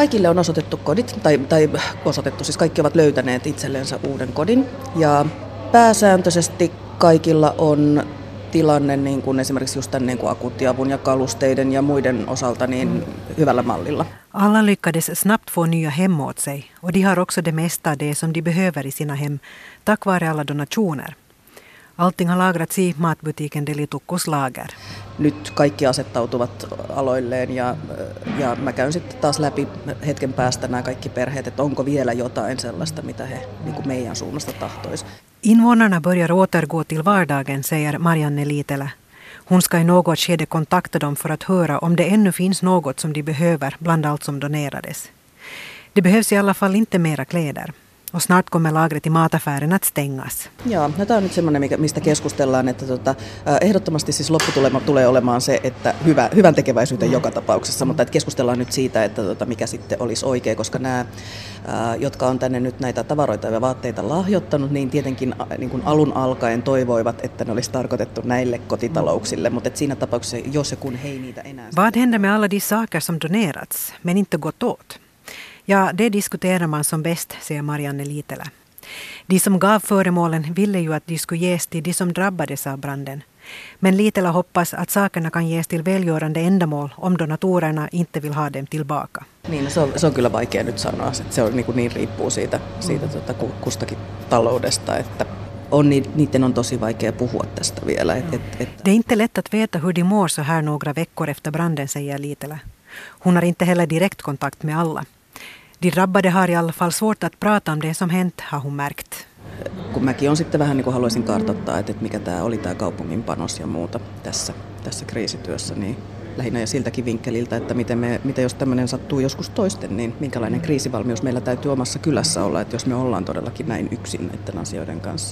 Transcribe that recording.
Kaikille on osoitettu kodit, tai, tai osoitettu, siis kaikki ovat löytäneet itsellensä uuden kodin. Ja pääsääntöisesti kaikilla on tilanne niin kuin esimerkiksi just tämän niin kuin akuuttiavun ja kalusteiden ja muiden osalta niin hyvällä mallilla. Alla lyckades snabbt få nya hem åt sig och de har också det mesta det som de behöver i sina hem tack vare alla donationer. Allting har lagrats i matbutiken Delitukkos lager. Nyt kaikki asettautuvat aloilleen ja, ja mä käyn sitten taas läpi hetken päästä nämä kaikki perheet, että onko vielä jotain sellaista, mitä he niin kuin meidän suunnasta tahtois. Invånarna börjar återgå till vardagen, säger Marianne Litelä. Hon ska i något skede kontakta dem för att höra om det ännu finns något som de behöver bland allt som donerades. Det behövs i alla fall inte mera kläder. Och snart kommer lagret i mataffären att stängas. Joo, no tämä on nyt semmoinen, mistä keskustellaan, että tota, ehdottomasti siis lopputulema tulee olemaan se, että hyvä, hyvän tekeväisyyteen joka tapauksessa, mutta että keskustellaan nyt siitä, että tota, mikä sitten olisi oikein, koska nämä, jotka on tänne nyt näitä tavaroita ja vaatteita lahjoittanut, niin tietenkin niin kuin alun alkaen toivoivat, että ne olisi tarkoitettu näille kotitalouksille, mutta että siinä tapauksessa, jos ja kun he ei niitä enää... Vad händer med alla de saker som donerats, men inte gått åt? Ja, det diskuterar man som bäst, säger Marianne Litelä. De som gav föremålen ville ju att de skulle ges till de som drabbades av branden. Men Litelä hoppas att sakerna kan ges till välgörande ändamål om donatorerna inte vill ha dem tillbaka. Niin, se on, se on kyllä vaikea nyt sanoa. Että se on, niin, kuin niin riippuu siitä, siitä mm. tuota, kustakin taloudesta, että on, niiden on tosi vaikea puhua tästä vielä. Et, et, et. Det är inte lätt att veta hur de mår så här några veckor efter branden, säger Litelä. Hon har inte heller direktkontakt med alla. De drabbade har i alla fall svårt att prata om det som hänt, har hon märkt. Kun mäkin on sitten vähän niin kuin haluaisin kartoittaa, että mikä tämä oli tämä kaupungin panos ja muuta tässä, tässä kriisityössä, niin lähinnä ja siltäkin vinkkeliltä, että miten, me, miten jos tämmöinen sattuu joskus toisten, niin minkälainen kriisivalmius meillä täytyy omassa kylässä olla, että jos me ollaan todellakin näin yksin näiden asioiden kanssa.